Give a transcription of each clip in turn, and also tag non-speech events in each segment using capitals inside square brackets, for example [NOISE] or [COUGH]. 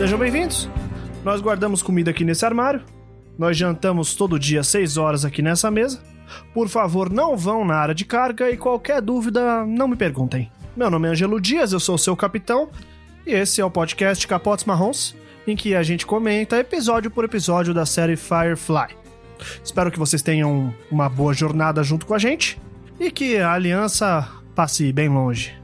Sejam bem-vindos. Nós guardamos comida aqui nesse armário. Nós jantamos todo dia 6 horas aqui nessa mesa. Por favor, não vão na área de carga e qualquer dúvida, não me perguntem. Meu nome é Angelo Dias, eu sou seu capitão. E esse é o podcast Capotes Marrons, em que a gente comenta episódio por episódio da série Firefly. Espero que vocês tenham uma boa jornada junto com a gente e que a aliança passe bem longe.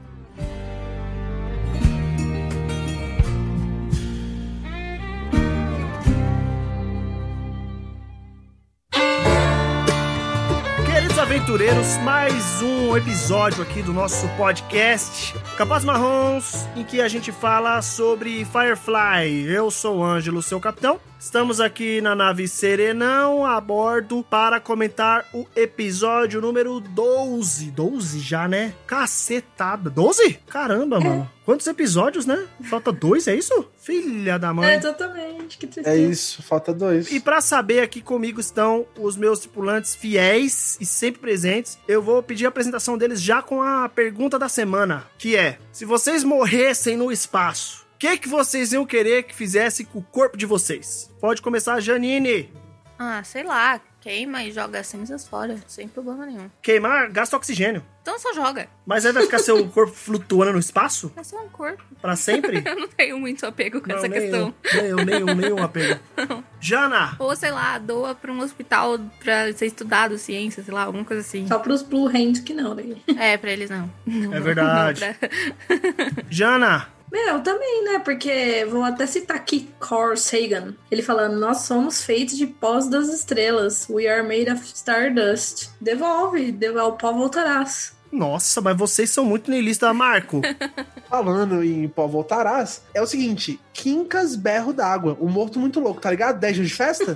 Aventureiros, mais um episódio aqui do nosso podcast Capaz Marrons, em que a gente fala sobre Firefly. Eu sou o Ângelo, seu capitão. Estamos aqui na nave Serenão a bordo para comentar o episódio número 12. 12 já, né? Cacetada. 12? Caramba, mano. Quantos episódios, né? Falta dois, é isso? Filha da mãe. É, exatamente, que tristeza. É isso, falta dois. E pra saber, aqui comigo estão os meus tripulantes fiéis e sempre presentes. Eu vou pedir a apresentação deles já com a pergunta da semana, que é: se vocês morressem no espaço, que, que vocês iam querer que fizesse com o corpo de vocês? Pode começar, Janine. Ah, sei lá, queima e joga cinzas fora, sem problema nenhum. Queimar gasta oxigênio. Então só joga. Mas aí vai ficar seu [LAUGHS] corpo flutuando no espaço? É só um corpo. Pra sempre? [LAUGHS] Eu não tenho muito apego com Não, essa nem questão. Eu, nem eu, nem eu, nenhum apego. [LAUGHS] Jana, Ou, sei lá, doa pra um hospital pra ser estudado ciência, sei lá, alguma coisa assim. Só pros Blue Hands que não, daí. É, pra eles não. Não, É verdade. não pra- Jana, Meu, também, né? Porque vou até citar aqui Carl Sagan. Ele falando: Nós somos feitos de pós das estrelas. We are made of stardust. Devolve, devolve ao pó voltarás. nossa, mas vocês são muito nihilistas, Marco. [LAUGHS] Falando em pó voltarás, é o seguinte: Quincas berro d'água. Um morto muito louco, tá ligado? 10 dias de festa?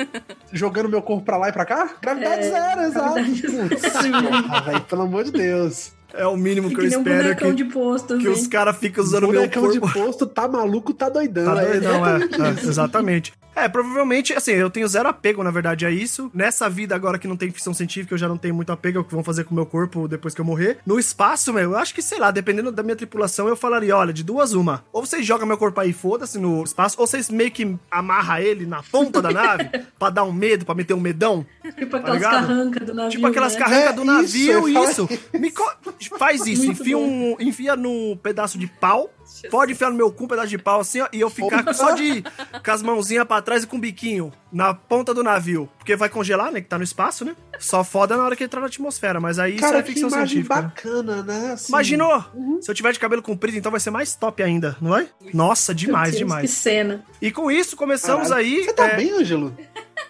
[LAUGHS] Jogando meu corpo pra lá e pra cá? Gravidade É, zero, exato. gravidade porra, [LAUGHS] velho, pelo amor de Deus. É o mínimo que Fica eu que nem um espero bonecão que, de posto, que os caras ficam usando meu Bonecão de corpo. posto, tá maluco, tá doidão. Tá é doidão, é, é, [LAUGHS] exatamente. É, provavelmente, assim, eu tenho zero apego, na verdade, a isso. Nessa vida agora que não tem ficção científica, eu já não tenho muito apego ao que vão fazer com o meu corpo depois que eu morrer. No espaço, meu, eu acho que, sei lá, dependendo da minha tripulação, eu falaria, olha, de duas uma. Ou vocês jogam meu corpo aí, foda-se, no espaço, ou vocês meio que amarra ele na ponta da nave [LAUGHS] pra dar um medo, pra meter um medão. Tipo aquelas ligado? carrancas do navio. Tipo aquelas né? carrancas É, do isso, navio, ia isso. falar Me co- Faz isso, Muito enfia, bom. um, enfia num pedaço de pau. Pode enfiar no meu cu um pedaço de pau assim, ó, e eu ficar só de com as mãozinhas pra trás e com o biquinho na ponta do navio. Porque vai congelar, né? Que tá no espaço, né? Só foda na hora que entrar na atmosfera. Mas aí Cara, isso é que ficção imagem científica. né? bacana, né? Assim, Imaginou? Se eu tiver de cabelo comprido, então vai ser mais top ainda, não vai? Nossa, demais, Deus, Que demais. cena. E com isso, começamos Caralho. aí. Você tá é, bem, Ângelo?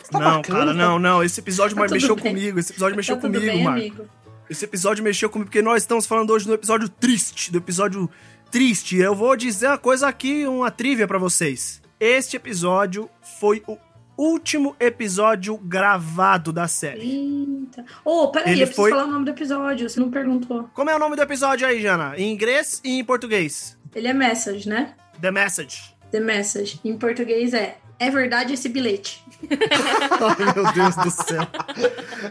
Você tá não, bacana, cara, tá- não, não. Esse episódio Tá mexeu bem. comigo. Esse episódio mexeu tá tudo comigo, bem, Marco. amigo? Esse episódio mexeu comigo porque nós estamos falando hoje do episódio triste, do episódio triste. Eu vou dizer uma coisa aqui, uma trivia pra vocês. Este episódio foi o último episódio gravado da série. Eita. Ô, peraí, Ele eu preciso foi- falar o nome do episódio, você não perguntou. Como é o nome do episódio aí, Jana? Em inglês e em português? Ele é Message, né? The Message. The Message. Em português é É verdade esse bilhete. [LAUGHS] Ai, meu Deus do céu.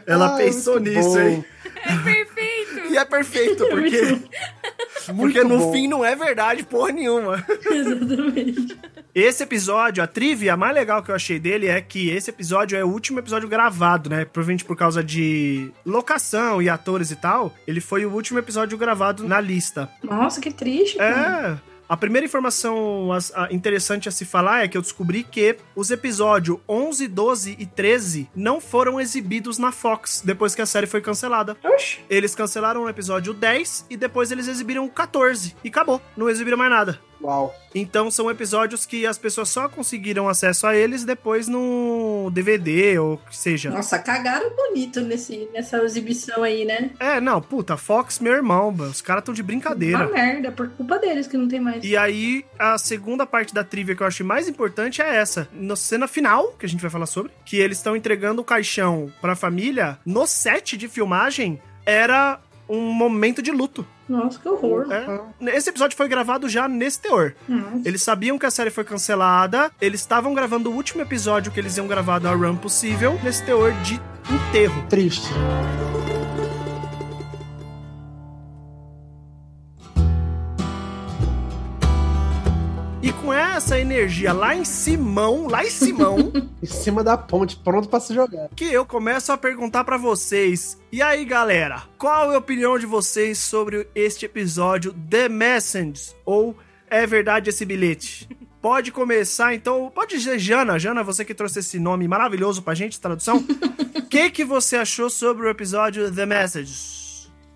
Ela Ai, pensou nisso, bom. hein? É perfeito! E é perfeito, [LAUGHS] porque, Muito porque no bom. fim não é verdade porra nenhuma. [LAUGHS] Exatamente. Esse episódio, a trivia mais legal que eu achei dele é que esse episódio é o último episódio gravado, né? Provavelmente por causa de locação e atores e tal. Ele foi o último episódio gravado na lista. Nossa, que triste. cara. É. A primeira informação interessante a se falar é que eu descobri que os episódios 11, 12 e 13 não foram exibidos na Fox depois que a série foi cancelada. Oxi. Eles cancelaram o episódio 10 e depois eles exibiram o 14 e acabou. Não exibiram mais nada. Uau. Então são episódios que as pessoas só conseguiram acesso a eles depois no DVD ou o que seja. Nossa, cagaram bonito nesse, nessa exibição aí, né? É, não, puta, Fox, meu irmão, os caras tão de brincadeira. Uma merda, por culpa deles que não tem mais. E aí, a segunda parte da trivia que eu acho mais importante é essa. Na cena final, que a gente vai falar sobre, que eles estão entregando o caixão pra família, no set de filmagem, era um momento de luto. Nossa, que horror. É. Esse episódio foi gravado já nesse teor. Nossa. Eles sabiam que a série foi cancelada, eles estavam gravando o último episódio que eles iam gravar da run possível, nesse teor de enterro. Triste. Essa energia lá em Simão, lá em Simão, [LAUGHS] Em cima da ponte, pronto pra se jogar. que eu começo a perguntar pra vocês. E aí, galera, qual é a opinião de vocês sobre este episódio The Message ou É Verdade esse bilhete? Pode começar, então, pode dizer Jana, Jana, você que trouxe esse nome maravilhoso pra gente, tradução. O [LAUGHS] que que você achou sobre o episódio The Message?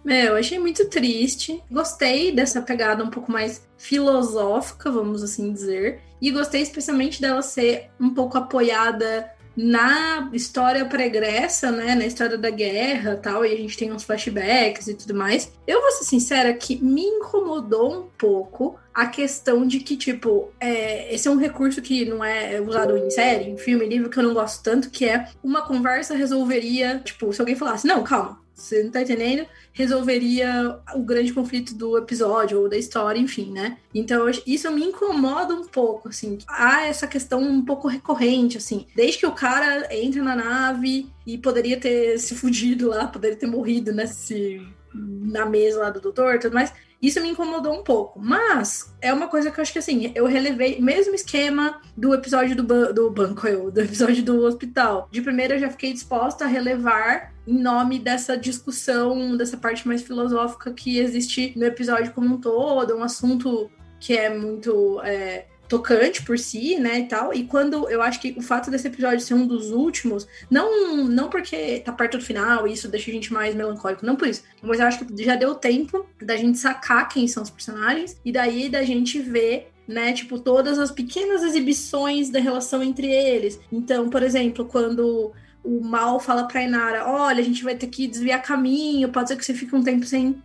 Meu, eu achei muito triste. Gostei dessa pegada um pouco mais filosófica, vamos assim dizer. E gostei especialmente dela ser um pouco apoiada na história pregressa, né? Na história da guerra tal. E a gente tem uns flashbacks e tudo mais. Eu vou ser sincera que me incomodou um pouco a questão de que, tipo, é, esse é um recurso que não é usado em série, em filme, livro, que eu não gosto tanto, que é uma conversa resolveria, tipo, se alguém falasse, não, calma, você não tá entendendo? resolveria o grande conflito do episódio ou da história, enfim, né? Então isso me incomoda um pouco, assim. Há essa questão um pouco recorrente, assim. Desde que o cara entra na nave e poderia ter se fugido lá, poderia ter morrido nesse na mesa lá do doutor tudo mais. Isso me incomodou um pouco. Mas é uma coisa que eu acho que assim, eu relevei, mesmo esquema do episódio do, do banco, eu, do episódio do hospital. De primeira eu já fiquei disposta a relevar em nome dessa discussão, dessa parte mais filosófica que existe no episódio como um todo, um assunto que é muito é, tocante por si, né, e tal. E quando eu acho que o fato desse episódio ser um dos últimos, não não porque tá perto do final e isso deixa a gente mais melancólico, não por isso, mas eu acho que já deu tempo da gente sacar quem são os personagens e daí da gente ver né? Tipo, todas as pequenas exibições da relação entre eles. Então, por exemplo, quando o mal fala pra Inara, olha, a gente vai ter que desviar caminho, pode ser que você fique um tempo sem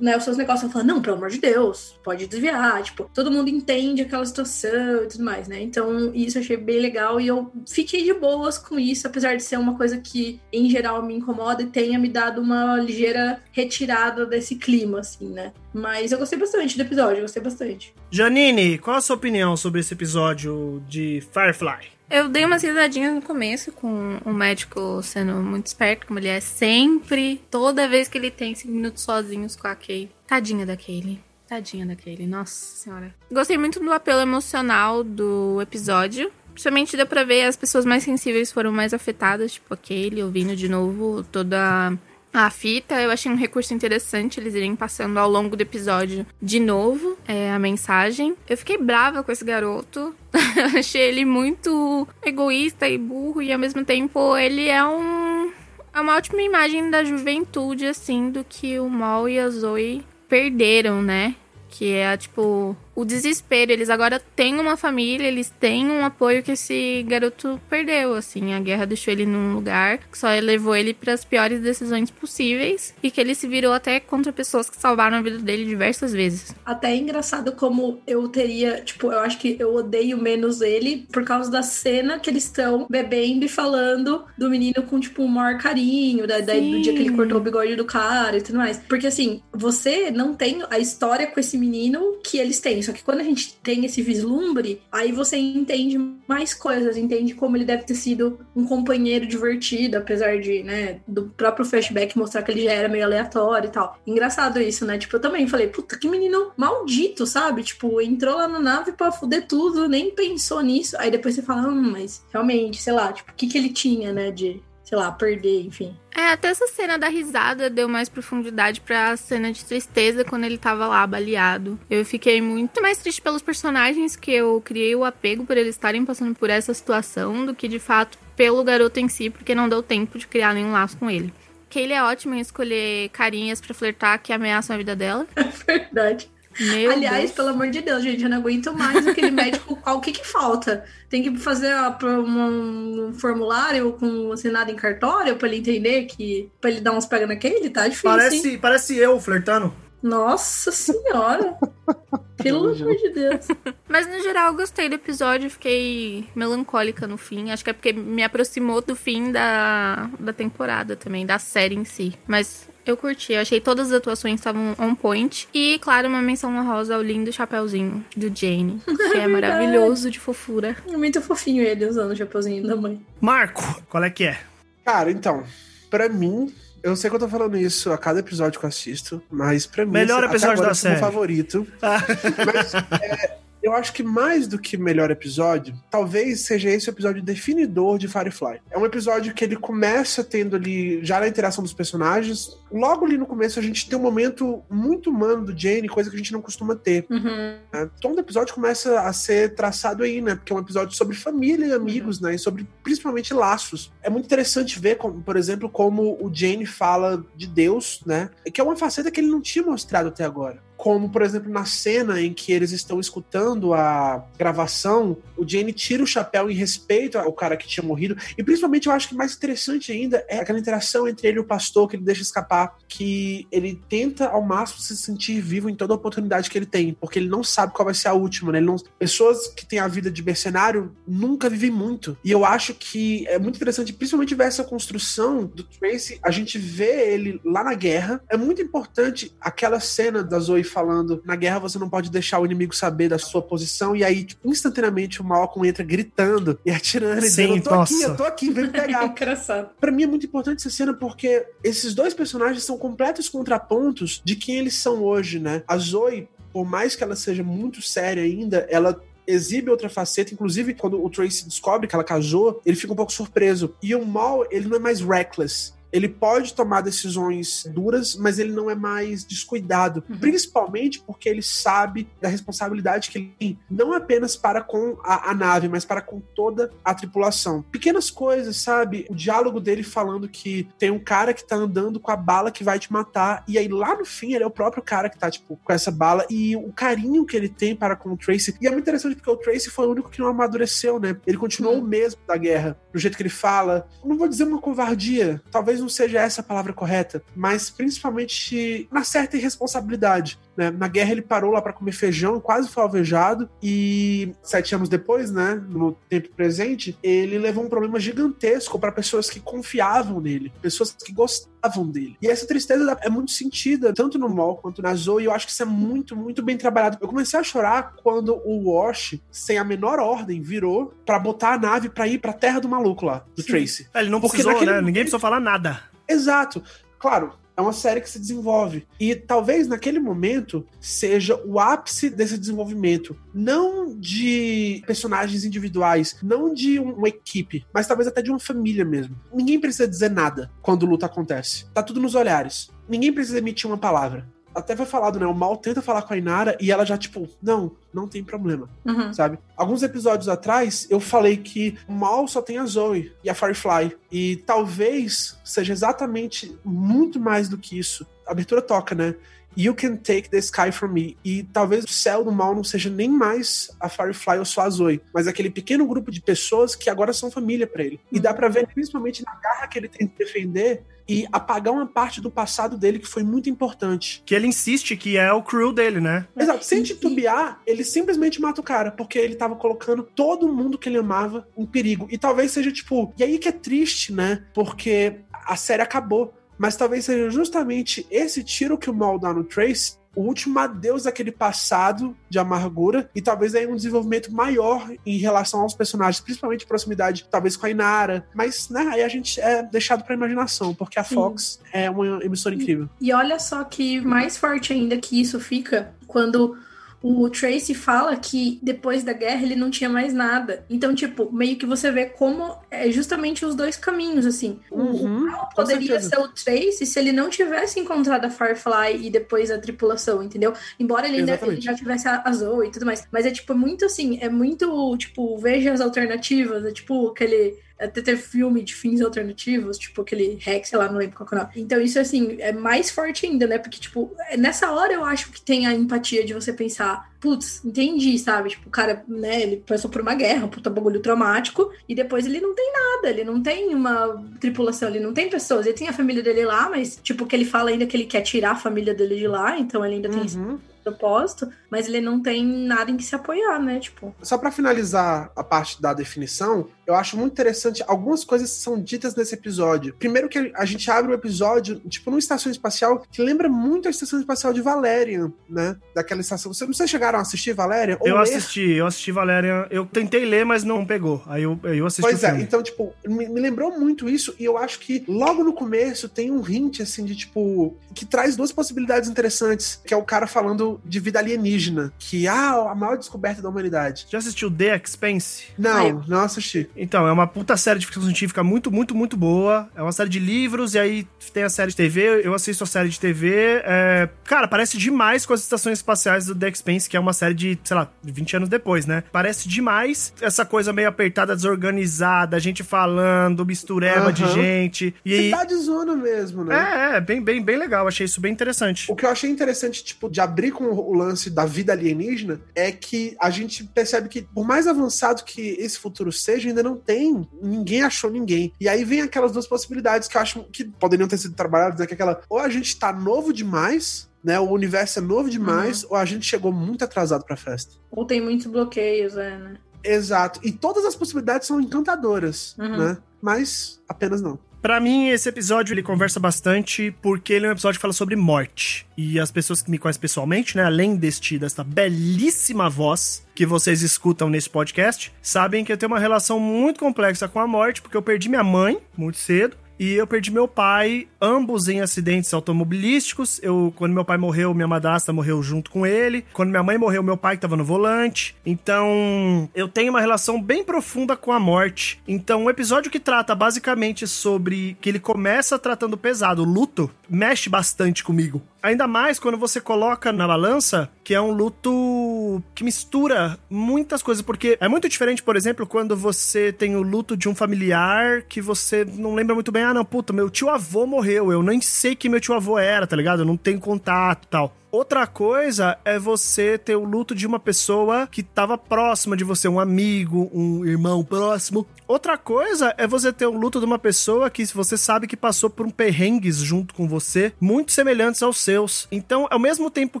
né, os seus negócios, ela fala, não, pelo amor de Deus, pode desviar, tipo, todo mundo entende aquela situação e tudo mais, né, então isso eu achei bem legal e eu fiquei de boas com isso, apesar de ser uma coisa que, em geral, me incomoda e tenha me dado uma ligeira retirada desse clima, assim, né, mas eu gostei bastante do episódio, eu gostei bastante. Janine, qual a sua opinião sobre esse episódio de Firefly? Eu dei umas risadinhas no começo com o médico sendo muito esperto, como ele é sempre, toda vez que ele tem cinco minutos sozinhos com a Kay. Tadinha da Kaylee. Tadinha da Kaylee, nossa senhora. Gostei muito do apelo emocional do episódio. Principalmente deu pra ver as pessoas mais sensíveis foram mais afetadas, tipo a Kaylee, ouvindo de novo toda a fita. Eu achei um recurso interessante eles irem passando ao longo do episódio de novo é, a mensagem. Eu fiquei brava com esse garoto. [LAUGHS] achei ele muito egoísta e burro, e ao mesmo tempo ele é um. É uma ótima imagem da juventude, assim, do que o Mal e a Zoe perderam, né? Que é, tipo, o desespero. Eles agora têm uma família, eles têm um apoio que esse garoto perdeu, assim. A guerra deixou ele num lugar que só levou ele para as piores decisões possíveis e que ele se virou até contra pessoas que salvaram a vida dele diversas vezes. Até é engraçado como eu teria, tipo, eu acho que eu odeio menos ele por causa da cena que eles estão bebendo e falando do menino com, tipo, o maior carinho, da, da- do dia que ele cortou o bigode do cara e tudo mais. Porque, assim, você não tem a história com esse menino que eles têm. Só que quando a gente tem esse vislumbre, aí você entende mais coisas, entende como ele deve ter sido um companheiro divertido, apesar de, né, do próprio flashback mostrar que ele já era meio aleatório e tal. Engraçado isso, né? Tipo, eu também falei, puta, que menino maldito, sabe? Tipo, entrou lá na nave pra fuder tudo, nem pensou nisso. Aí depois você fala, hum, mas realmente, sei lá, tipo, o que que ele tinha, né, de, sei lá, perder, enfim. É, até essa cena da risada deu mais profundidade pra cena de tristeza quando ele tava lá baleado. Eu fiquei muito mais triste pelos personagens que eu criei o apego por eles estarem passando por essa situação do que de fato pelo garoto em si, porque não deu tempo de criar nenhum laço com ele. Que ele é ótimo em escolher carinhas pra flertar que ameaçam a vida dela. [LAUGHS] Verdade. Meu Aliás, Deus. pelo amor de Deus, gente, eu não aguento mais aquele [LAUGHS] médico. Qual o que que falta? Tem que fazer um, um formulário com assinado em cartório pra ele entender que. pra ele dar uns pega naquele? Tá difícil. hein? Parece, parece eu flertando. Nossa senhora! [LAUGHS] Pelo amor de Deus. Mas no geral eu gostei do episódio, fiquei melancólica no fim. Acho que é porque me aproximou do fim da, da temporada também, da série em si. Mas eu curti, eu achei todas as atuações estavam on point. E, claro, uma menção honrosa ao lindo chapéuzinho do Jane, [LAUGHS] que é maravilhoso de fofura. É muito fofinho ele usando o chapeuzinho da mãe. Marco, qual é que é? Cara, então, pra mim, eu sei que eu tô falando isso a cada episódio que eu assisto, mas pra mim, Melhor até episódio agora da é o meu série. favorito. Mas, é, Eu acho que mais do que melhor episódio, talvez seja esse o episódio definidor de Firefly. É um episódio que ele começa tendo ali, já na interação dos personagens, logo ali no começo a gente tem um momento muito humano do Jane, coisa que a gente não costuma ter. Uhum. Né? Todo episódio começa a ser traçado aí, né? Porque é um episódio sobre família e amigos, né? E sobre principalmente laços. É muito interessante ver, como, por exemplo, como o Jane fala de Deus, né? Que é uma faceta que ele não tinha mostrado até agora como, por exemplo, na cena em que eles estão escutando a gravação, o Jane tira o chapéu em respeito ao cara que tinha morrido. E principalmente eu acho que mais interessante ainda é aquela interação entre ele e o pastor que ele deixa escapar, que ele tenta ao máximo se sentir vivo em toda oportunidade que ele tem, porque ele não sabe qual vai ser a última, né? Não... Pessoas que têm a vida de mercenário nunca vivem muito. E eu acho que é muito interessante, principalmente ver essa construção do Tracy, a gente vê ele lá na guerra. É muito importante aquela cena da Zoe falando: na guerra você não pode deixar o inimigo saber da sua posição, e aí, tipo, instantaneamente, o Malcolm entra gritando e atirando e Sim, dizendo: eu tô nossa. aqui, eu tô aqui, vem me pegar. [LAUGHS] Engraçado. Pra mim é muito importante essa cena porque esses dois personagens são completos contrapontos de quem eles são hoje, né? A Zoe, por mais que ela seja muito séria ainda, ela exibe outra faceta, inclusive quando o Tracy descobre que ela casou, ele fica um pouco surpreso. E o Mal, ele não é mais reckless. Ele pode tomar decisões duras, mas ele não é mais descuidado. Uhum. Principalmente porque ele sabe da responsabilidade que ele tem, não apenas para com a, a nave, mas para com toda a tripulação. Pequenas coisas, sabe? O diálogo dele falando que tem um cara que tá andando com a bala que vai te matar, e aí lá no fim ele é o próprio cara que tá, tipo, com essa bala, e o carinho que ele tem para com o Tracy. E é muito interessante porque o Tracy foi o único que não amadureceu, né? Ele continuou o mesmo da guerra, do jeito que ele fala. Não vou dizer uma covardia, talvez não seja essa a palavra correta, mas principalmente na certa irresponsabilidade. Né? Na guerra ele parou lá para comer feijão, quase foi alvejado, e sete anos depois, né, no tempo presente, ele levou um problema gigantesco para pessoas que confiavam nele, pessoas que gostavam dele. E essa tristeza é muito sentida, tanto no Mol quanto na Zoe, e eu acho que isso é muito, muito bem trabalhado. Eu comecei a chorar quando o Wash, sem a menor ordem, virou para botar a nave para ir pra terra do maluco lá, do Tracy. É, Ele não Porque precisou, né? Ninguém precisou falar nada. Exato. Claro, é uma série que se desenvolve. E talvez naquele momento seja o ápice desse desenvolvimento. Não de personagens individuais, não de um- uma equipe, mas talvez até de uma família mesmo. Ninguém precisa dizer nada quando luta acontece. Tá tudo nos olhares. Ninguém precisa emitir uma palavra. Até foi falado, né? O Mal tenta falar com a Inara e ela já, tipo, não, não tem problema Uhum. sabe? Alguns episódios atrás eu falei que o mal só tem a Zoe e a Firefly. E talvez seja exatamente muito mais do que isso. A abertura toca, né? You can take the sky from me. E talvez o céu do mal não seja nem mais a Firefly ou só a Zoe, mas aquele pequeno grupo de pessoas que agora são família pra ele. E dá pra ver, principalmente na garra que ele tem de defender e apagar uma parte do passado dele que foi muito importante. Que ele insiste que é o crew dele, né? Exato. Sem titubear, ele simplesmente mata o cara, porque ele tava colocando todo mundo que ele amava em perigo. E talvez seja tipo. E aí que é triste, né? Porque a série acabou. Mas talvez seja justamente esse tiro que o Mal dá no Trace. O último adeus daquele passado de amargura e talvez aí um desenvolvimento maior em relação aos personagens, principalmente proximidade, talvez com a Inara. Mas, né, aí a gente é deixado pra imaginação, porque a Sim. Fox é uma emissora incrível. E olha só que mais forte ainda que isso fica quando o Tracy fala que depois da guerra ele não tinha mais nada. Então, tipo, meio que você vê como é justamente os dois caminhos, assim. O- Uhum, o com poderia ser o Tracy se ele não tivesse encontrado a Firefly e depois a tripulação, entendeu? Embora ele ainda ele já tivesse a Zoe e tudo mais. Mas é tipo muito assim, é muito tipo, veja as alternativas, é tipo aquele até ter filme de fins alternativos, tipo aquele Rex, sei lá, não lembro qual que é. Então isso assim, é mais forte ainda, né? Porque tipo, é- nessa hora eu acho que tem a empatia de você pensar, putz, entendi, sabe? Tipo, o cara, né, ele passou por uma guerra, um puta bagulho traumático, e depois ele não tem nada, ele não tem uma tripulação, ele não tem pessoas, ele tem a família dele lá, mas, tipo, que ele fala ainda que ele quer tirar a família dele de lá, então ele ainda tem Uhum. Propósito, mas ele não tem nada em que se apoiar, né? Tipo, Só pra finalizar a parte da definição, eu acho muito interessante algumas coisas que são ditas nesse episódio. Primeiro que a gente abre o episódio, tipo, numa estação espacial que lembra muito a estação espacial de Valerian, né? Daquela estação. Vocês, vocês chegaram a assistir Valerian? eu ler? assisti, eu assisti Valerian. Eu tentei ler, mas não pegou. Aí eu, eu assisti Pois é, então, tipo, me, me lembrou muito isso e eu acho que logo no começo tem um hint, assim, de tipo, que traz duas possibilidades interessantes, que é o cara falando de vida alienígena, que, ah, a maior descoberta da humanidade. Já assistiu The Expense? Não, não assisti. Então, é uma puta série de ficção científica muito, muito, muito boa. É uma série de livros e aí tem a série de TV. Eu assisto a série de TV. É... Cara, parece demais com as estações espaciais do The Expense, que é uma série de, sei lá, 20 anos depois, né? Parece demais essa coisa meio apertada, desorganizada, gente falando, mistureba uhum. de gente. E Cidade zona mesmo, né? É, é, bem, bem, bem legal. Achei isso bem interessante. O que eu achei interessante, tipo, de abrir com o lance da vida alienígena é que a gente percebe que, por mais avançado que esse futuro seja, ainda não tem. Ninguém achou ninguém. E aí vem aquelas duas possibilidades que eu acho que poderiam ter sido trabalhadas, né? Que é aquela, ou a gente tá novo demais, né? O universo é novo demais, uhum. ou a gente chegou muito atrasado pra festa. Ou tem muitos bloqueios, é, né? Exato. E todas as possibilidades são encantadoras, uhum. né? Mas apenas não. Para mim, esse episódio ele conversa bastante porque ele é um episódio que fala sobre morte. E as pessoas que me conhecem pessoalmente, né, além deste desta belíssima voz que vocês escutam nesse podcast, sabem que eu tenho uma relação muito complexa com a morte, porque eu perdi minha mãe muito cedo e eu perdi meu pai, ambos em acidentes automobilísticos. Eu, quando meu pai morreu, minha madrasta morreu junto com ele. Quando minha mãe morreu, meu pai estava no volante. Então, eu tenho uma relação bem profunda com a morte. Então, um episódio que trata basicamente sobre que ele começa tratando pesado, luto, mexe bastante comigo. Ainda mais quando você coloca na balança que é um luto que mistura muitas coisas, porque é muito diferente, por exemplo, quando você tem o luto de um familiar que você não lembra muito bem, ah, não, puta, meu tio avô morreu, eu nem sei que meu tio avô era, tá ligado? Eu não tenho contato tal. Outra coisa é você ter o luto de uma pessoa que estava próxima de você, um amigo, um irmão próximo. Outra coisa é você ter o luto de uma pessoa que você sabe que passou por um perrengues junto com você, muito semelhantes aos seus. Então, ao mesmo tempo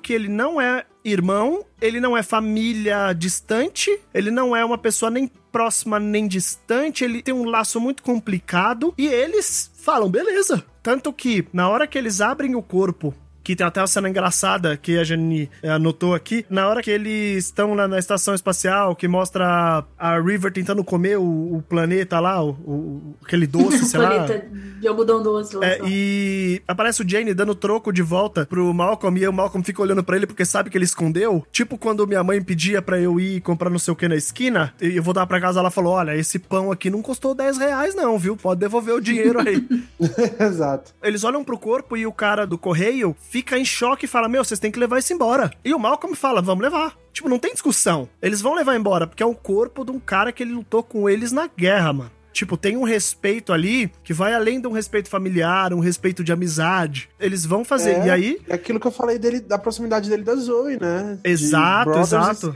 que ele não é irmão, ele não é família distante, ele não é uma pessoa nem próxima nem distante, ele tem um laço muito complicado e eles falam, beleza. Tanto que, na hora que eles abrem o corpo que tem até uma cena engraçada que a Jenny é, anotou aqui. Na hora que eles estão na, na, estação espacial, que mostra a River tentando comer o, o planeta lá, o, o, aquele [LAUGHS] doce, sei lá. planeta de algodão doce. É, e aparece o Jane dando troco de volta pro Malcolm e o Malcolm fica olhando para ele porque sabe que ele escondeu. Tipo quando minha mãe pedia para eu ir comprar não sei o que na esquina, e eu vou dar pra casa, ela falou, olha, esse pão aqui não custou 10 reais não, viu? Pode devolver o dinheiro aí. [LAUGHS] Exato. Eles olham pro corpo e o cara do correio fica em choque e fala: Meu, vocês têm que levar isso embora. E o Malcolm fala: Vamos levar. Tipo, não tem discussão. Eles vão levar embora, porque é o corpo de um cara que ele lutou com eles na guerra, mano. Tipo, tem um respeito ali que vai além de um respeito familiar, um respeito de amizade. Eles vão fazer. É, e aí. É aquilo que eu falei dele, da proximidade dele da Zoe, né? Exato, exato.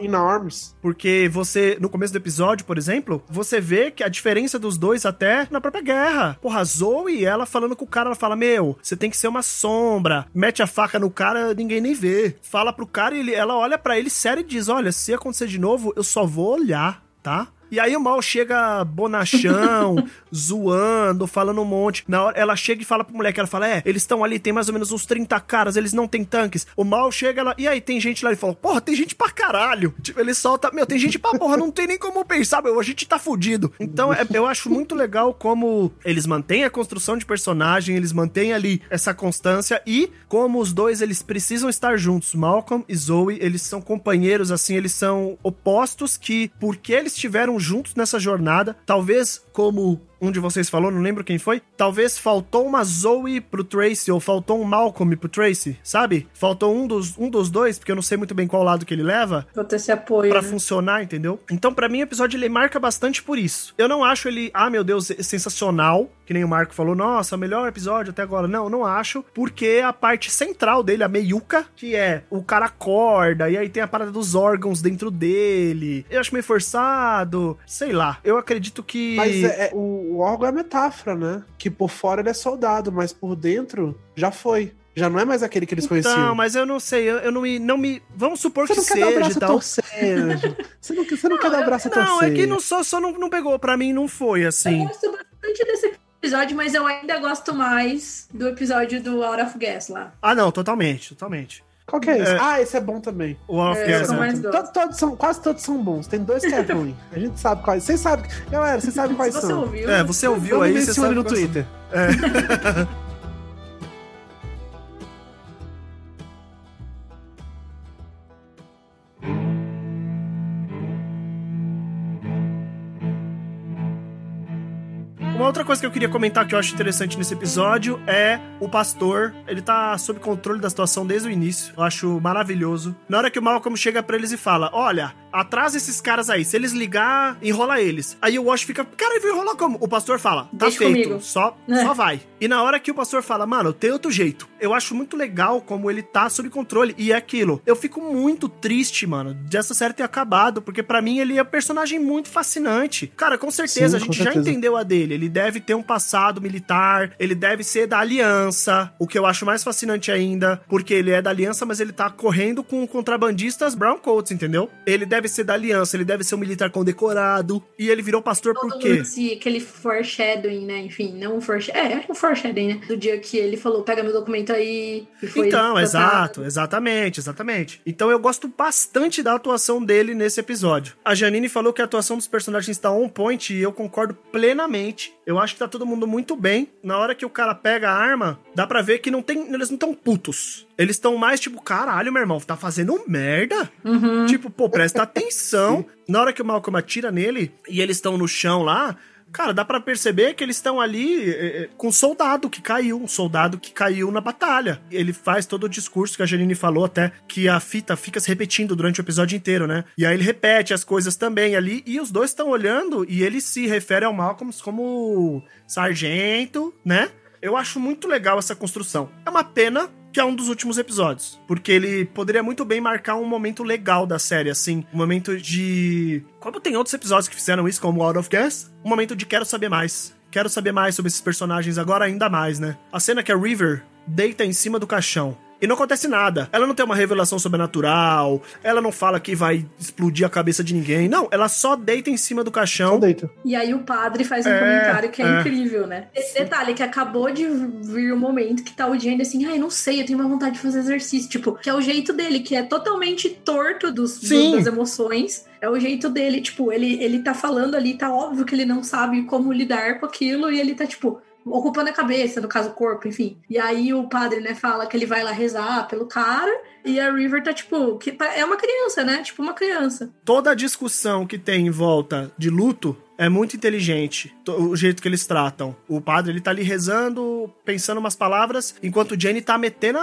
In arms. Porque você, no começo do episódio, por exemplo, você vê que a diferença dos dois até na própria guerra. Porra, a Zoe, ela falando com o cara, ela fala: Meu, você tem que ser uma sombra. Mete a faca no cara, ninguém nem vê. Fala pro cara e ele, ela olha para ele sério e diz: Olha, se acontecer de novo, eu só vou olhar, tá? E aí o mal chega bonachão, [LAUGHS] zoando, falando um monte. Na hora, ela chega e fala pro moleque, ela fala, é, eles estão ali, tem mais ou menos uns 30 caras, eles não têm tanques. O mal chega, ela, e aí, tem gente lá? Ele fala, porra, tem gente pra caralho. Tipo, ele solta, meu, tem gente pra porra, não tem nem como pensar, meu, a gente tá fudido. Então, é, eu acho muito legal como eles mantêm a construção de personagem, eles mantêm ali essa constância e como os dois, eles precisam estar juntos. Malcolm e Zoe, eles são companheiros, assim, eles são opostos que, porque eles tiveram juntos nessa jornada, talvez como um de vocês falou, não lembro quem foi. Talvez faltou uma Zoe pro Tracy, ou faltou um Malcolm pro Tracy, sabe? Faltou um dos, um dos dois, porque eu não sei muito bem qual lado que ele leva. Pra ter esse apoio. Pra né? funcionar, entendeu? Então, para mim, o episódio ele marca bastante por isso. Eu não acho ele, ah, meu Deus, sensacional, que nem o Marco falou, nossa, melhor episódio até agora. Não, não acho, porque a parte central dele, a meiuca, que é o cara acorda, e aí tem a parada dos órgãos dentro dele. Eu acho meio forçado, sei lá. Eu acredito que. Mas é, é, o, o órgão é metáfora, né? Que por fora ele é soldado, mas por dentro já foi. Já não é mais aquele que eles Então, conheciam. mas eu não sei, eu, eu não me. Não me vamos supor Você que não dar seja braço e a tal. torcer. Você não, você não quer dar o braço a torcer. Não, é que não só, só não, não pegou. Pra mim não foi Eu assim. gosto bastante desse episódio, mas eu ainda gosto mais do episódio do Out of Gas lá. Ah, não, totalmente, totalmente. Qual que é esse? É. Ah, esse é bom também. O Off É, Gas, sou né? Todos, todos são, quase todos são bons. Tem dois que é [LAUGHS] ruim. A gente sabe quais. Vocês sabem. Galera, vocês sabem quais você são. ouviu. É, você ouviu aí, me você sabe no quais são. Twitter. [LAUGHS] Uma outra coisa que eu queria comentar que eu acho interessante nesse episódio é o pastor. Ele tá sob controle da situação desde o início. Eu acho maravilhoso. Na hora que o Malcolm chega pra eles e fala: Olha, atrasa esses caras aí. Se eles ligar, enrola eles. Aí o Wash fica: Cara, eu vou enrolar como? O pastor fala: Tá Deixa feito. comigo." Só, É. só vai. E na hora que o pastor fala: Mano, tem outro jeito. Eu acho muito legal como ele tá sob controle. E é aquilo. Eu fico muito triste, mano, dessa série ter acabado. Porque pra mim ele é um personagem muito fascinante. Cara, com certeza, Sim, a gente já certeza. entendeu a dele. Ele deve ter um passado militar, ele deve ser da aliança, o que eu acho mais fascinante ainda, porque ele é da aliança, mas ele tá correndo com contrabandistas brown coats, entendeu? Ele deve ser da aliança, ele deve ser um militar condecorado, e ele virou pastor por Todo quê? esse, aquele foreshadowing, né? Enfim, não um foreshadowing. É, um foreshadowing, né? Do dia que ele falou, pega meu documento aí. E foi Então, exato, exatamente, exatamente. Então eu gosto bastante da atuação dele nesse episódio. A Janine falou que a atuação dos personagens está on point e eu concordo plenamente. Eu acho que tá todo mundo muito bem. Na hora que o cara pega a arma, dá pra ver que não tem, eles não estão putos. Eles estão mais tipo, caralho, meu irmão, tá fazendo merda? Uhum. Tipo, pô, presta [LAUGHS] atenção. Na hora que o Malcolm atira nele e eles estão no chão lá, cara, dá pra perceber que eles estão ali eh, com um soldado que caiu, um soldado que caiu na batalha. Ele faz todo o discurso que a Janine falou até, que a fita fica se repetindo durante o episódio inteiro, né? E aí ele repete as coisas também ali, e os dois estão olhando, e ele se refere ao Malcolm como sargento, né? Eu acho muito legal essa construção. É uma pena que é um dos últimos episódios. Porque ele poderia muito bem marcar um momento legal da série, assim. Um momento de. Como tem outros episódios que fizeram isso, como Out of Gas, um momento de quero saber mais. Quero saber mais sobre esses personagens agora, ainda mais, né? A cena que a River deita em cima do caixão. E não acontece nada. Ela não tem uma revelação sobrenatural. Ela não fala que vai explodir a cabeça de ninguém. Não, ela só deita em cima do Só caixão. deita. E aí o padre faz um É, comentário que é, é. incrível, né? Esse detalhe que acabou de vir o momento que tá o Jenny assim, ai, não sei, eu tenho uma vontade de fazer exercício. Tipo, que é o jeito dele, que é totalmente torto dos, do- das emoções. É o jeito dele, tipo, ele, ele tá falando ali, tá óbvio que ele não sabe como lidar com aquilo, e ele tá, tipo, ocupando a cabeça, no caso o corpo, enfim. E aí o padre, né, fala que ele vai lá rezar pelo cara, e a River tá, tipo, que pa- é uma criança, né? Tipo, uma criança. toda a discussão que tem em volta de luto é muito inteligente. O jeito que eles tratam. O padre, ele tá ali rezando, pensando umas palavras, enquanto o Jenny tá metendo.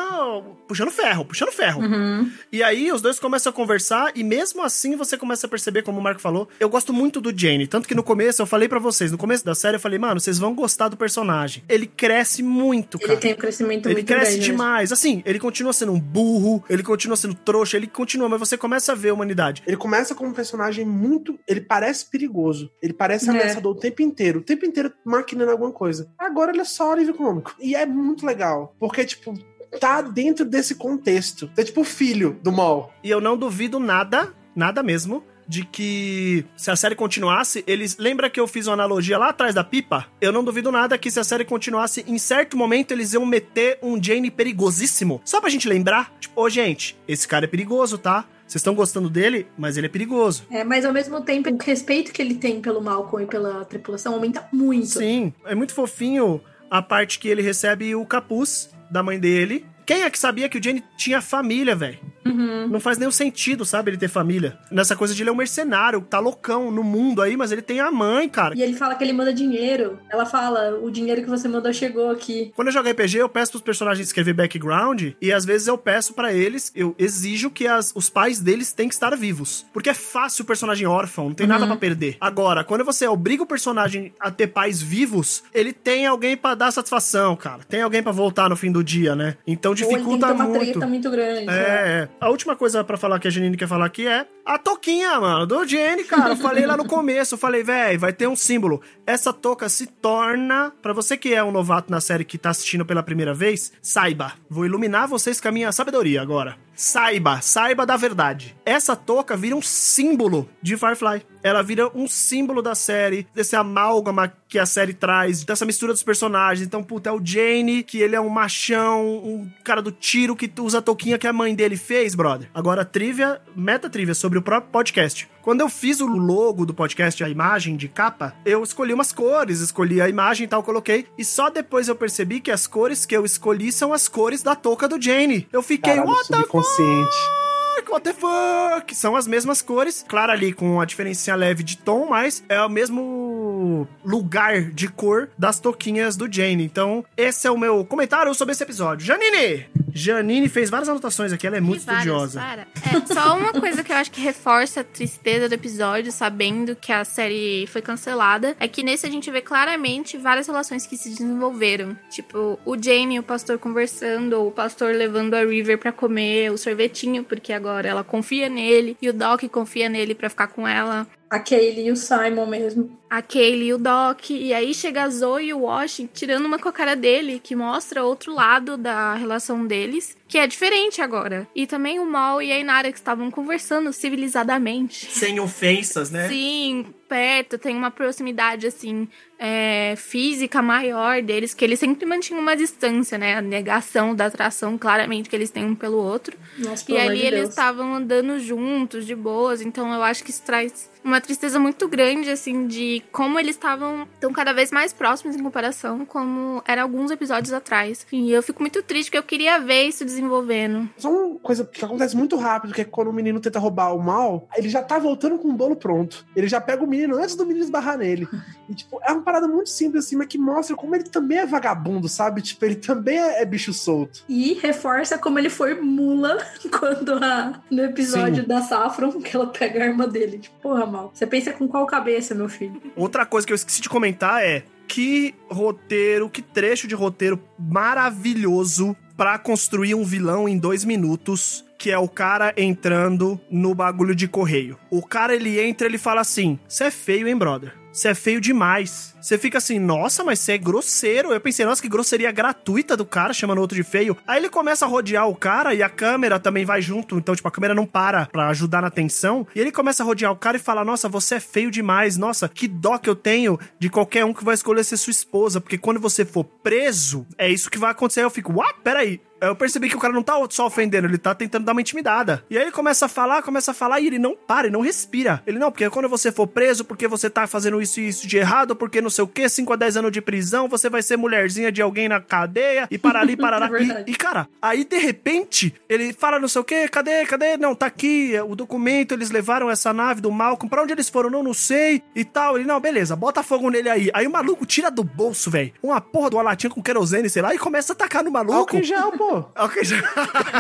puxando ferro, puxando ferro. Uhum. E aí os dois começam a conversar e mesmo assim você começa a perceber, como o Marco falou, eu gosto muito do Jane. Tanto que no começo eu falei pra vocês, no começo da série eu falei, mano, vocês vão gostar do personagem. Ele cresce muito, cara. Ele tem um crescimento Ele muito cresce grande. né? demais. Assim, ele continua sendo um burro, ele continua sendo trouxa, ele continua, mas você começa a ver a humanidade. Ele começa como um personagem muito. Ele parece perigoso. Ele parece É. ameaçador o tempo inteiro. O tempo inteiro maquinando alguma coisa. Agora ele é só alívio cômico. E é muito legal. Porque, tipo, tá dentro desse contexto. É tipo o filho do Mol. E eu não duvido nada, nada mesmo, de que se a série continuasse, eles. Lembra que eu fiz uma analogia lá atrás da pipa? Eu não duvido nada que se a série continuasse, em certo momento eles iam meter um Jane perigosíssimo. Só pra gente lembrar, tipo, ô gente, esse cara é perigoso, tá? Vocês estão gostando dele, mas ele é perigoso. É, mas ao mesmo tempo, o respeito que ele tem pelo Malcolm e pela tripulação aumenta muito. Sim, é muito fofinho a parte que ele recebe o capuz da mãe dele. Quem é que sabia que o Jane tinha família, velho? Uhum. Não faz nenhum sentido, sabe, ele ter família. Nessa coisa de ele é um mercenário, tá loucão no mundo aí, mas ele tem a mãe, cara. E ele fala que ele manda dinheiro. Ela fala, o dinheiro que você mandou chegou aqui. Quando eu jogo RPG, eu peço pros personagens escrever background e às vezes eu peço pra eles, eu exijo que as- os pais deles têm que estar vivos. Porque é fácil o personagem órfão, não tem nada pra perder. Agora, quando você obriga o personagem a ter pais vivos, ele tem alguém pra dar satisfação, cara. Tem alguém pra voltar no fim do dia, né? Então Ou ele tem que dificulta uma muito. treta muito grande. né? É, é. Olha, a última coisa pra falar que a Janine quer falar aqui é a toquinha, mano, do Jenny, cara. Eu falei lá no [LAUGHS] começo, eu falei, velho, vai ter um símbolo. Essa touca se torna, pra você que é um novato na série que tá assistindo pela primeira vez, saiba. Vou iluminar vocês com a minha sabedoria agora. Saiba, saiba da verdade. Essa touca vira um símbolo de Firefly. Ela vira um símbolo da série, desse amálgama que a série traz, dessa mistura dos personagens. Então, puta, é o Jane, que ele é um machão, um cara do tiro que usa a touquinha que a mãe dele fez, brother. Agora, trivia, meta trivia sobre o próprio podcast. Quando eu fiz o logo do podcast, a imagem de capa, eu escolhi umas cores, escolhi a imagem e tal, coloquei. E só depois eu percebi que as cores que eu escolhi são as cores da touca do Jane. Eu fiquei, Caralho, what the subconsciente. fuck, what the fuck? São as mesmas cores, claro ali com a diferença leve de tom, mas é o mesmo lugar de cor das toquinhas do Jane. Então, esse é o meu comentário sobre esse episódio. Janine! Janine fez várias anotações aqui, ela é muito várias, estudiosa. para. É, só uma coisa que eu acho que reforça a tristeza do episódio, sabendo que a série foi cancelada, é que nesse a gente vê claramente várias relações que se desenvolveram. Tipo, o Jane e o pastor conversando, ou o pastor levando a River pra comer o sorvetinho, porque agora ela confia nele, e o Doc confia nele pra ficar com ela. A Kaylee e o Simon mesmo. a Kaylee e o Doc, e aí chega a Zoe e o Wash tirando uma com a cara dele, que mostra outro lado da relação deles, que é diferente agora. E também o Mal e a Inara que estavam conversando civilizadamente. Sem ofensas, né? Sim, perto, tem uma proximidade, assim, é, física maior deles, que eles sempre mantinham uma distância, né? A negação da atração, claramente, que eles têm um pelo outro. Nossa, E ali de eles estavam andando juntos, de boas, então eu acho que isso traz uma tristeza muito grande, assim, de como eles estavam tão cada vez mais próximos em comparação como era alguns episódios atrás. E eu fico muito triste, porque eu queria ver isso desenvolvendo. Só uma coisa que acontece muito rápido, que é quando o menino tenta roubar o mal, ele já tá voltando com o bolo pronto. Ele já pega o menino antes do menino esbarrar nele. E, tipo, é uma parada muito simples, assim, mas que mostra como ele também é vagabundo, sabe? Tipo, ele também é, é bicho solto. E reforça como ele foi mula [LAUGHS] quando a, no episódio Sim. da Saffron, que ela pega a arma dele. Tipo, porra, mal. Você pensa com qual cabeça, meu filho? Outra coisa que eu esqueci de comentar é que roteiro, que trecho de roteiro maravilhoso pra construir um vilão em dois minutos. Que é o cara entrando no bagulho de correio. O cara ele entra ele fala assim: Você é feio, hein, brother? Você é feio demais. Você fica assim, nossa, mas você é grosseiro. Eu pensei, nossa, que grosseria gratuita do cara chamando outro de feio. Aí ele começa a rodear o cara e a câmera também vai junto. Então, tipo, a câmera não para pra ajudar na tensão. E ele começa a rodear o cara e fala: Nossa, você é feio demais. Nossa, que dó que eu tenho de qualquer um que vai escolher ser sua esposa. Porque quando você for preso, é isso que vai acontecer. Eu fico, what? Peraí. Eu percebi que o cara não tá só ofendendo, ele tá tentando dar uma intimidada. E aí ele começa a falar, começa a falar e ele não para, ele não respira. Ele não, porque quando você for preso, porque você tá fazendo isso e isso de errado, porque não sei o que, 5 a 10 anos de prisão, você vai ser mulherzinha de alguém na cadeia e para ali, para lá. É [LAUGHS] e, e, cara, aí de repente ele fala não sei o que, cadê, cadê? Não, tá aqui o documento, eles levaram essa nave do Malcolm, pra onde eles foram? Não, não sei e tal. Ele, não, beleza, bota fogo nele aí. Aí o maluco tira do bolso, velho, uma porra de uma latinha com querosene, sei lá, e começa a atacar no maluco. Álcool em gel, pô. Álcool em gel.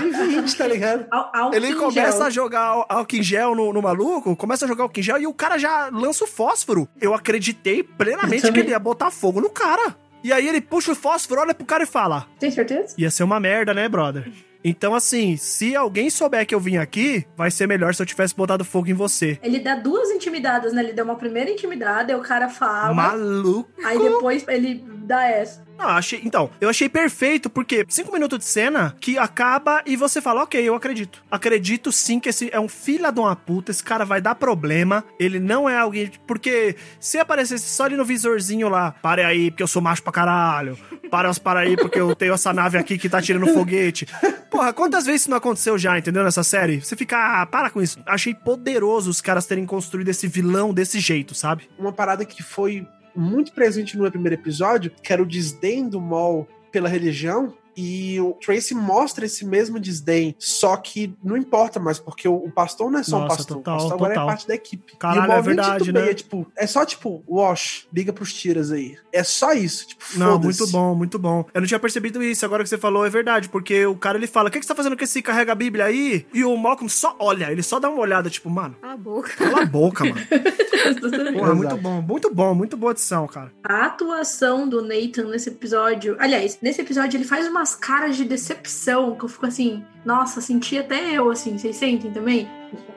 2020, [LAUGHS] tá ligado? Al- Ele começa gel. a jogar ál- álcool em gel no, no maluco, começa a jogar álcool em gel e o cara já lança o fósforo. Eu acreditei Eu plenamente que ele ia botar fogo no cara. E aí ele puxa o fósforo, olha pro cara e fala: Tem certeza? Ia ser uma merda, né, brother? Então, assim, se alguém souber que eu vim aqui, vai ser melhor se eu tivesse botado fogo em você. Ele dá duas intimidadas, né? Ele dá uma primeira intimidada, aí o cara fala. Maluco. Aí depois ele dá essa. Não, achei, então, eu achei perfeito, porque cinco minutos de cena que acaba e você fala, ok, eu acredito. Acredito sim que esse é um filho de uma puta, esse cara vai dar problema, ele não é alguém. Porque se aparecesse só ali no visorzinho lá, pare aí, porque eu sou macho pra caralho. Para, para aí, porque eu tenho essa nave aqui que tá tirando foguete. Porra, quantas vezes isso não aconteceu já, entendeu? Nessa série? Você fica, ah, para com isso. Achei poderoso os caras terem construído esse vilão desse jeito, sabe? Uma parada que foi muito presente no primeiro episódio, que era o desdém do Maul pela religião. E o Tracy mostra esse mesmo desdém, só que não importa mais, porque o, o pastor não é só um Nossa, pastor, total, o pastor agora total. é parte da equipe. Caralho, e é verdade, né? Tipo, é só tipo, wash, liga pros tiras aí. É só isso, tipo, Não, muito bom, muito bom. Eu não tinha percebido isso, agora que você falou é verdade, porque o cara ele fala: O que, que você tá fazendo com esse carrega a Bíblia aí? E o Malcolm só olha, ele só dá uma olhada, tipo, mano, Cala a boca. cala a boca, mano. [LAUGHS] Porra, muito bom, muito bom, muito boa edição, cara. A atuação do Nathan nesse episódio. Aliás, nesse episódio ele faz umas caras de decepção que eu fico assim, nossa, senti até eu, assim, vocês sentem também?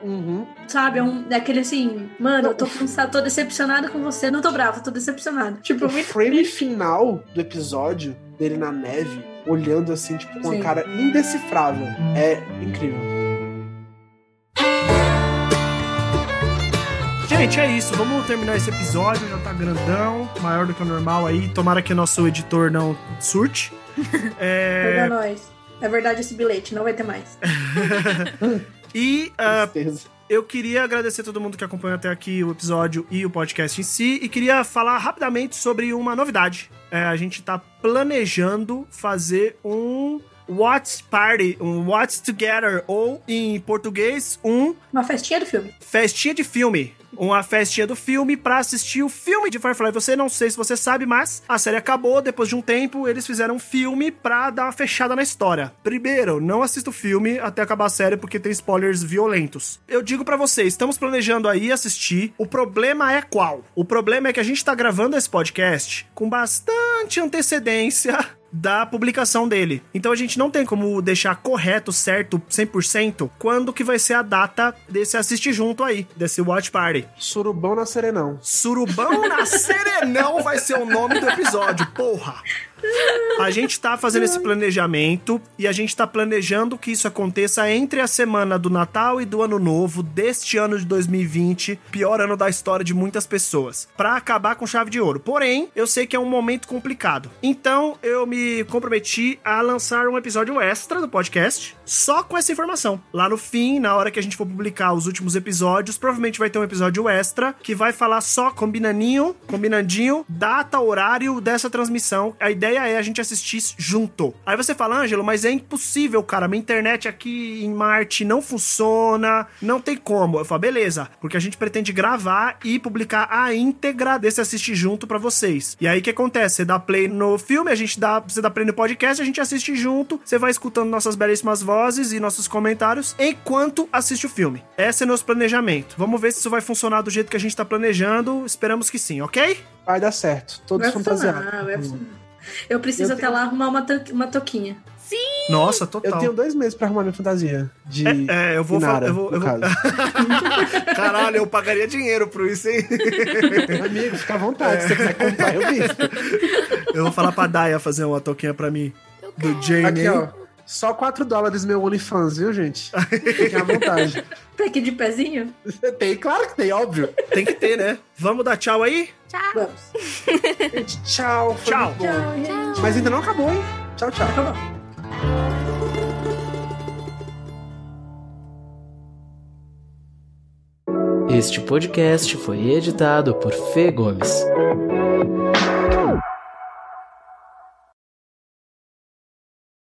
Uhum. Sabe? É, um, é aquele assim, mano, eu tô cansado, tô decepcionada com você, não tô brava, tô decepcionada. Tipo, O frame final do episódio, dele na neve, olhando assim, tipo, com Sim. uma cara indecifrável, é incrível. Gente, é isso. Vamos terminar esse episódio. Já tá grandão, maior do que o normal aí. Tomara que nosso editor não surte. [LAUGHS] É, Perdoa nós. É verdade esse bilhete, não vai ter mais. [LAUGHS] e ah, Tristeza. eu queria agradecer a todo mundo que acompanhou até aqui o episódio e o podcast em si. E queria falar rapidamente sobre uma novidade. É, a gente tá planejando fazer um Watch Party, um Watch Together, ou em português, um Uma festinha do filme. festinha de filme. Uma festinha do filme pra assistir o filme de Firefly. Você não sei se você sabe, mas a série acabou. Depois de um tempo, eles fizeram um filme pra dar uma fechada na história. Primeiro, não assista o filme até acabar a série porque tem spoilers violentos. Eu digo pra vocês, estamos planejando aí assistir. O problema é qual? O problema é que a gente tá gravando esse podcast com bastante antecedência da publicação dele. Então a gente não tem como deixar correto, certo, 100% quando que vai ser a data desse assistir junto aí, desse watch party. Surubão na Serenão. Surubão na Serenão vai ser o nome do episódio, porra. A gente tá fazendo esse planejamento e a gente tá planejando que isso aconteça entre a semana do Natal e do Ano Novo deste ano de 2020, pior ano da história de muitas pessoas, Pra acabar com chave de ouro. Porém, eu sei que é um momento complicado. Então, eu me comprometi a lançar um episódio extra do podcast só com essa informação. Lá no fim, na hora que a gente for publicar os últimos episódios, provavelmente vai ter um episódio extra que vai falar só combinaninho, combinandinho, data, horário dessa transmissão. A ideia é a gente assistir junto. Aí você fala, Ângelo, mas é impossível, cara. Minha internet aqui em Marte não funciona, não tem como. Eu falo, beleza, porque a gente pretende gravar e publicar a íntegra desse assistir junto pra vocês. E aí o que acontece? Você dá play no filme, a gente dá, você dá play no podcast, a gente assiste junto, você vai escutando nossas belíssimas vozes e nossos comentários enquanto assiste o filme. Esse é nosso planejamento. Vamos ver se isso vai funcionar do jeito que a gente tá planejando. Esperamos que sim, ok? Vai dar certo. Todos fantasiados. vai funcionar. Eu preciso Eu até tenho- lá arrumar uma, to- uma toquinha. Nossa, Eu total. tenho dois meses pra arrumar minha fantasia. De É, é, eu vou falar. Inara, Eu vou, eu vou... [LAUGHS] Caralho, eu pagaria dinheiro por isso, hein? [LAUGHS] Amigo, fica à vontade. Se você quiser comprar, eu visto. Eu vou falar pra Daya fazer uma toquinha pra mim. Do Jamie. Aqui, ó. Só 4 dólares meu OnlyFans, viu, gente? Fiquem à vontade. [LAUGHS] Pack de pezinho? [LAUGHS] tem, claro que tem, óbvio. Tem que ter, né? Vamos dar tchau aí? Vamos. Gente, tchau. Foi Tchau. muito bom. Tchau, gente. Mas ainda não acabou, hein? Tchau, tchau. Bom. Este podcast foi editado por Fê Gomes.